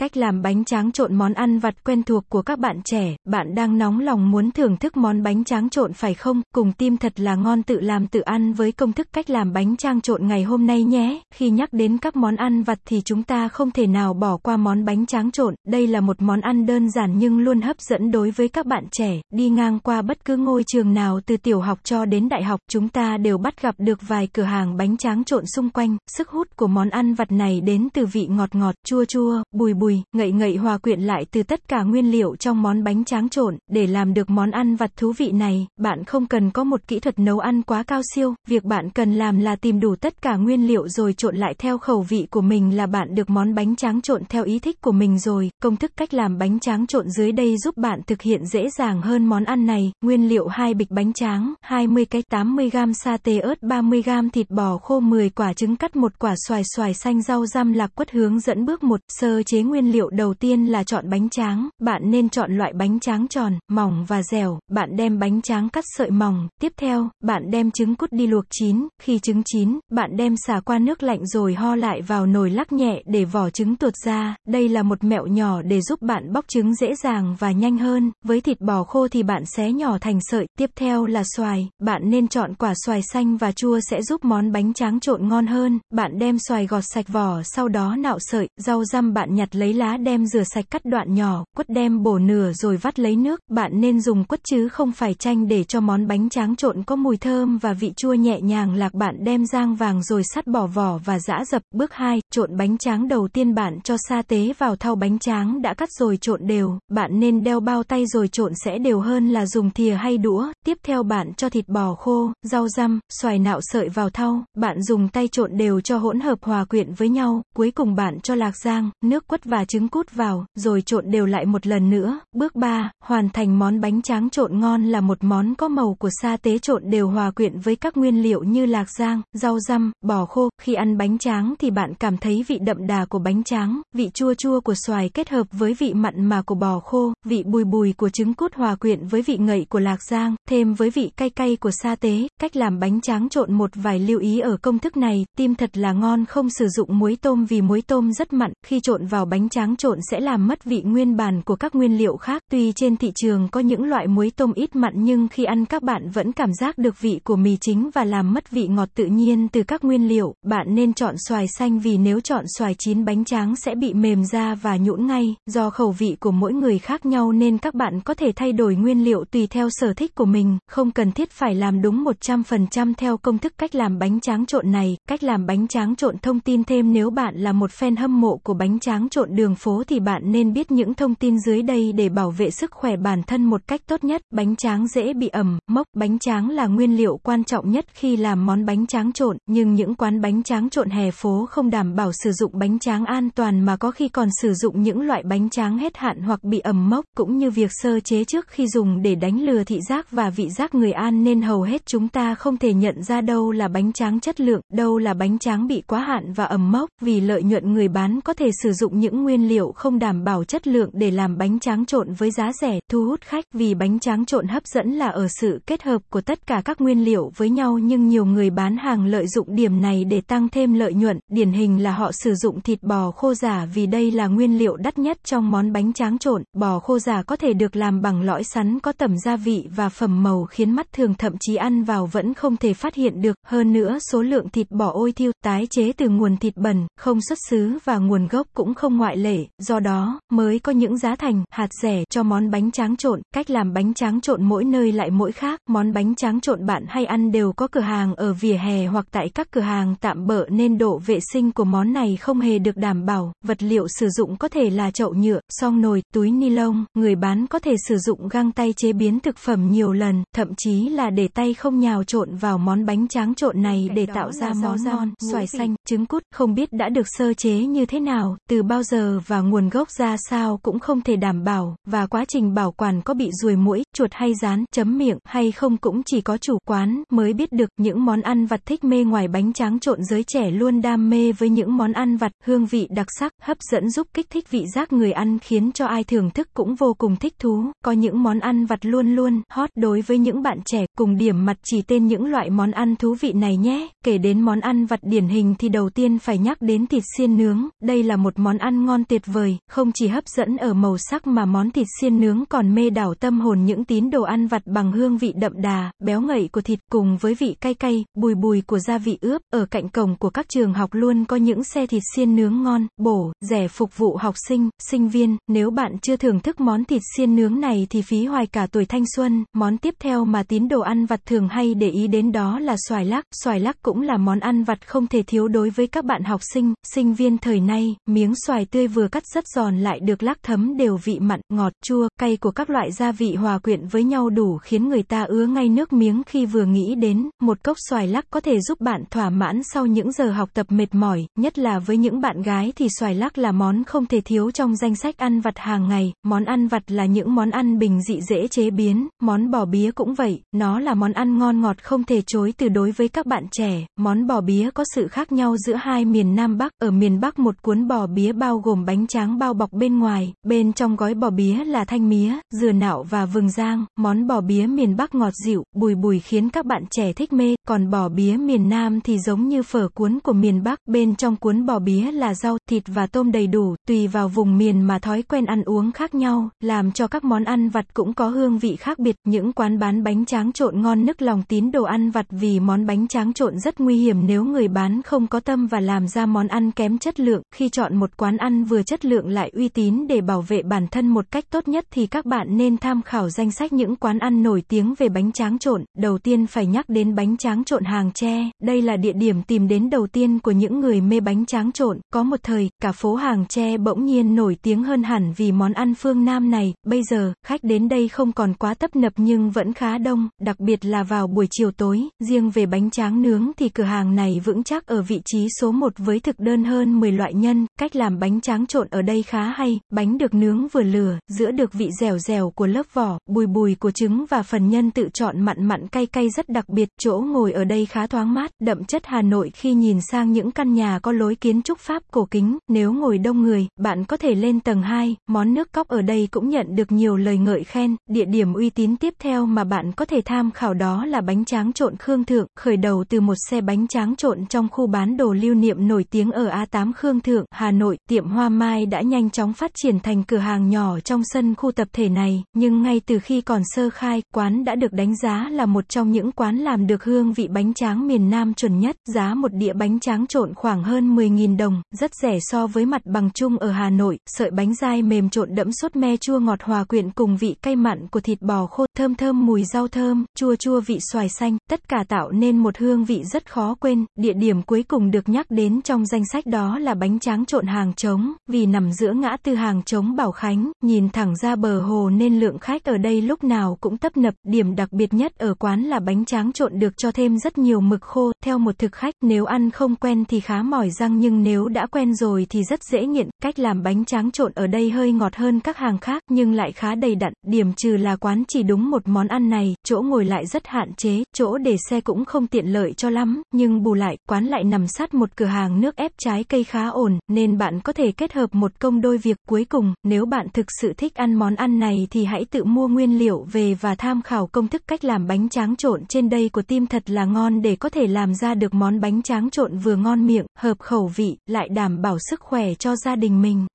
Cách làm bánh tráng trộn món ăn vặt quen thuộc của các bạn trẻ, bạn đang nóng lòng muốn thưởng thức món bánh tráng trộn phải không? Cùng tim thật là ngon tự làm tự ăn với công thức cách làm bánh tráng trộn ngày hôm nay nhé. Khi nhắc đến các món ăn vặt thì chúng ta không thể nào bỏ qua món bánh tráng trộn. Đây là một món ăn đơn giản nhưng luôn hấp dẫn đối với các bạn trẻ. Đi ngang qua bất cứ ngôi trường nào từ tiểu học cho đến đại học, chúng ta đều bắt gặp được vài cửa hàng bánh tráng trộn xung quanh. Sức hút của món ăn vặt này đến từ vị ngọt ngọt, chua chua, bùi bùi mùi, ngậy ngậy hòa quyện lại từ tất cả nguyên liệu trong món bánh tráng trộn, để làm được món ăn vặt thú vị này, bạn không cần có một kỹ thuật nấu ăn quá cao siêu, việc bạn cần làm là tìm đủ tất cả nguyên liệu rồi trộn lại theo khẩu vị của mình là bạn được món bánh tráng trộn theo ý thích của mình rồi. Công thức cách làm bánh tráng trộn dưới đây giúp bạn thực hiện dễ dàng hơn món ăn này. Nguyên liệu 2 bịch bánh tráng, 20 cái 80 g sa tê ớt 30 g thịt bò khô 10 quả trứng cắt một quả xoài xoài xanh rau răm lạc quất hướng dẫn bước 1, sơ chế nguyên nguyên liệu đầu tiên là chọn bánh tráng, bạn nên chọn loại bánh tráng tròn, mỏng và dẻo, bạn đem bánh tráng cắt sợi mỏng, tiếp theo, bạn đem trứng cút đi luộc chín, khi trứng chín, bạn đem xả qua nước lạnh rồi ho lại vào nồi lắc nhẹ để vỏ trứng tuột ra, đây là một mẹo nhỏ để giúp bạn bóc trứng dễ dàng và nhanh hơn, với thịt bò khô thì bạn xé nhỏ thành sợi, tiếp theo là xoài, bạn nên chọn quả xoài xanh và chua sẽ giúp món bánh tráng trộn ngon hơn, bạn đem xoài gọt sạch vỏ sau đó nạo sợi, rau răm bạn nhặt lấy lá đem rửa sạch cắt đoạn nhỏ, quất đem bổ nửa rồi vắt lấy nước, bạn nên dùng quất chứ không phải chanh để cho món bánh tráng trộn có mùi thơm và vị chua nhẹ nhàng lạc. Bạn đem rang vàng rồi sắt bỏ vỏ và giã dập. Bước 2, trộn bánh tráng. Đầu tiên bạn cho sa tế vào thau bánh tráng đã cắt rồi trộn đều, bạn nên đeo bao tay rồi trộn sẽ đều hơn là dùng thìa hay đũa. Tiếp theo bạn cho thịt bò khô, rau răm, xoài nạo sợi vào thau, bạn dùng tay trộn đều cho hỗn hợp hòa quyện với nhau, cuối cùng bạn cho lạc rang, nước quất và trứng cút vào, rồi trộn đều lại một lần nữa. Bước 3, hoàn thành món bánh tráng trộn ngon là một món có màu của sa tế trộn đều hòa quyện với các nguyên liệu như lạc rang, rau răm, bò khô. Khi ăn bánh tráng thì bạn cảm thấy vị đậm đà của bánh tráng, vị chua chua của xoài kết hợp với vị mặn mà của bò khô, vị bùi bùi của trứng cút hòa quyện với vị ngậy của lạc rang, thêm với vị cay cay của sa tế. Cách làm bánh tráng trộn một vài lưu ý ở công thức này, tim thật là ngon không sử dụng muối tôm vì muối tôm rất mặn, khi trộn vào bánh tráng trộn sẽ làm mất vị nguyên bản của các nguyên liệu khác. Tuy trên thị trường có những loại muối tôm ít mặn nhưng khi ăn các bạn vẫn cảm giác được vị của mì chính và làm mất vị ngọt tự nhiên từ các nguyên liệu. Bạn nên chọn xoài xanh vì nếu chọn xoài chín bánh tráng sẽ bị mềm ra và nhũn ngay. Do khẩu vị của mỗi người khác nhau nên các bạn có thể thay đổi nguyên liệu tùy theo sở thích của mình, không cần thiết phải làm đúng 100% theo công thức cách làm bánh tráng trộn này. Cách làm bánh tráng trộn thông tin thêm nếu bạn là một fan hâm mộ của bánh tráng trộn đường phố thì bạn nên biết những thông tin dưới đây để bảo vệ sức khỏe bản thân một cách tốt nhất. Bánh tráng dễ bị ẩm, mốc. Bánh tráng là nguyên liệu quan trọng nhất khi làm món bánh tráng trộn, nhưng những quán bánh tráng trộn hè phố không đảm bảo sử dụng bánh tráng an toàn mà có khi còn sử dụng những loại bánh tráng hết hạn hoặc bị ẩm mốc, cũng như việc sơ chế trước khi dùng để đánh lừa thị giác và vị giác người ăn nên hầu hết chúng ta không thể nhận ra đâu là bánh tráng chất lượng, đâu là bánh tráng bị quá hạn và ẩm mốc, vì lợi nhuận người bán có thể sử dụng những nguyên liệu không đảm bảo chất lượng để làm bánh tráng trộn với giá rẻ, thu hút khách, vì bánh tráng trộn hấp dẫn là ở sự kết hợp của tất cả các nguyên liệu với nhau nhưng nhiều người bán hàng lợi dụng điểm này để tăng thêm lợi nhuận, điển hình là họ sử dụng thịt bò khô giả vì đây là nguyên liệu đắt nhất trong món bánh tráng trộn, bò khô giả có thể được làm bằng lõi sắn có tẩm gia vị và phẩm màu khiến mắt thường thậm chí ăn vào vẫn không thể phát hiện được, hơn nữa số lượng thịt bò ôi thiêu, tái chế từ nguồn thịt bẩn, không xuất xứ và nguồn gốc cũng không ngoại lệ, do đó, mới có những giá thành, hạt rẻ cho món bánh tráng trộn. Cách làm bánh tráng trộn mỗi nơi lại mỗi khác. Món bánh tráng trộn bạn hay ăn đều có cửa hàng ở vỉa hè hoặc tại các cửa hàng tạm bợ nên độ vệ sinh của món này không hề được đảm bảo. Vật liệu sử dụng có thể là chậu nhựa, song nồi, túi ni lông. Người bán có thể sử dụng găng tay chế biến thực phẩm nhiều lần, thậm chí là để tay không nhào trộn vào món bánh tráng trộn này để tạo ra món ngon. Xoài xanh, trứng cút, không biết đã được sơ chế như thế nào, từ bao giờ và nguồn gốc ra sao cũng không thể đảm bảo, và quá trình bảo quản có bị ruồi muỗi, chuột hay rán, chấm miệng, hay không cũng chỉ có chủ quán mới biết được những món ăn vặt thích mê ngoài bánh tráng trộn giới trẻ luôn đam mê với những món ăn vặt, hương vị đặc sắc, hấp dẫn giúp kích thích vị giác người ăn khiến cho ai thưởng thức cũng vô cùng thích thú. Có những món ăn vặt luôn luôn hot đối với những bạn trẻ, cùng điểm mặt chỉ tên những loại món ăn thú vị này nhé. Kể đến món ăn vặt điển hình thì đầu tiên phải nhắc đến thịt xiên nướng, đây là một món ăn ngon ngon tuyệt vời, không chỉ hấp dẫn ở màu sắc mà món thịt xiên nướng còn mê đảo tâm hồn những tín đồ ăn vặt bằng hương vị đậm đà, béo ngậy của thịt cùng với vị cay cay, bùi bùi của gia vị ướp. Ở cạnh cổng của các trường học luôn có những xe thịt xiên nướng ngon, bổ, rẻ phục vụ học sinh, sinh viên. Nếu bạn chưa thưởng thức món thịt xiên nướng này thì phí hoài cả tuổi thanh xuân. Món tiếp theo mà tín đồ ăn vặt thường hay để ý đến đó là xoài lắc. Xoài lắc cũng là món ăn vặt không thể thiếu đối với các bạn học sinh, sinh viên thời nay. Miếng xoài tươi vừa cắt rất giòn lại được lắc thấm đều vị mặn, ngọt, chua, cay của các loại gia vị hòa quyện với nhau đủ khiến người ta ứa ngay nước miếng khi vừa nghĩ đến. Một cốc xoài lắc có thể giúp bạn thỏa mãn sau những giờ học tập mệt mỏi, nhất là với những bạn gái thì xoài lắc là món không thể thiếu trong danh sách ăn vặt hàng ngày. Món ăn vặt là những món ăn bình dị dễ chế biến, món bò bía cũng vậy, nó là món ăn ngon ngọt không thể chối từ đối với các bạn trẻ. Món bò bía có sự khác nhau giữa hai miền Nam Bắc, ở miền Bắc một cuốn bò bía bao gồm bánh tráng bao bọc bên ngoài, bên trong gói bò bía là thanh mía, dừa nạo và vừng rang, món bò bía miền Bắc ngọt dịu, bùi bùi khiến các bạn trẻ thích mê, còn bò bía miền Nam thì giống như phở cuốn của miền Bắc, bên trong cuốn bò bía là rau, thịt và tôm đầy đủ, tùy vào vùng miền mà thói quen ăn uống khác nhau, làm cho các món ăn vặt cũng có hương vị khác biệt, những quán bán bánh tráng trộn ngon nức lòng tín đồ ăn vặt vì món bánh tráng trộn rất nguy hiểm nếu người bán không có tâm và làm ra món ăn kém chất lượng, khi chọn một quán ăn vừa chất lượng lại uy tín để bảo vệ bản thân một cách tốt nhất thì các bạn nên tham khảo danh sách những quán ăn nổi tiếng về bánh tráng trộn. Đầu tiên phải nhắc đến bánh tráng trộn hàng tre, đây là địa điểm tìm đến đầu tiên của những người mê bánh tráng trộn. Có một thời, cả phố hàng tre bỗng nhiên nổi tiếng hơn hẳn vì món ăn phương Nam này. Bây giờ, khách đến đây không còn quá tấp nập nhưng vẫn khá đông, đặc biệt là vào buổi chiều tối. Riêng về bánh tráng nướng thì cửa hàng này vững chắc ở vị trí số 1 với thực đơn hơn 10 loại nhân. Cách làm bánh tráng trộn ở đây khá hay, bánh được nướng vừa lửa, giữa được vị dẻo dẻo của lớp vỏ, bùi bùi của trứng và phần nhân tự chọn mặn mặn cay cay rất đặc biệt. Chỗ ngồi ở đây khá thoáng mát, đậm chất Hà Nội khi nhìn sang những căn nhà có lối kiến trúc Pháp cổ kính. Nếu ngồi đông người, bạn có thể lên tầng 2. Món nước cóc ở đây cũng nhận được nhiều lời ngợi khen. Địa điểm uy tín tiếp theo mà bạn có thể tham khảo đó là bánh tráng trộn Khương Thượng, khởi đầu từ một xe bánh tráng trộn trong khu bán đồ lưu niệm nổi tiếng ở A8 Khương Thượng, Hà Nội. Tiệm Hoa Mai đã nhanh chóng phát triển thành cửa hàng nhỏ trong sân khu tập thể này, nhưng ngay từ khi còn sơ khai, quán đã được đánh giá là một trong những quán làm được hương vị bánh tráng miền Nam chuẩn nhất, giá một đĩa bánh tráng trộn khoảng hơn 10.000 đồng, rất rẻ so với mặt bằng chung ở Hà Nội, sợi bánh dai mềm trộn đẫm sốt me chua ngọt hòa quyện cùng vị cay mặn của thịt bò khô, thơm thơm mùi rau thơm, chua chua vị xoài xanh, tất cả tạo nên một hương vị rất khó quên. Địa điểm cuối cùng được nhắc đến trong danh sách đó là bánh tráng trộn hàng trống, vì nằm giữa ngã tư hàng trống Bảo Khánh, nhìn thẳng ra bờ hồ nên lượng khách ở đây lúc nào cũng tấp nập, điểm đặc biệt nhất ở quán là bánh tráng trộn được cho thêm rất nhiều mực khô, theo một thực khách, nếu ăn không quen thì khá mỏi răng nhưng nếu đã quen rồi thì rất dễ nghiện, cách làm bánh tráng trộn ở đây hơi ngọt hơn các hàng khác nhưng lại khá đầy đặn, điểm trừ là quán chỉ đúng một món ăn này, chỗ ngồi lại rất hạn chế, chỗ để xe cũng không tiện lợi cho lắm, nhưng bù lại, quán lại nằm sát một cửa hàng nước ép trái cây khá ổn, nên bạn có thể thể kết hợp một công đôi việc cuối cùng, nếu bạn thực sự thích ăn món ăn này thì hãy tự mua nguyên liệu về và tham khảo công thức cách làm bánh tráng trộn trên đây của tim thật là ngon để có thể làm ra được món bánh tráng trộn vừa ngon miệng, hợp khẩu vị, lại đảm bảo sức khỏe cho gia đình mình.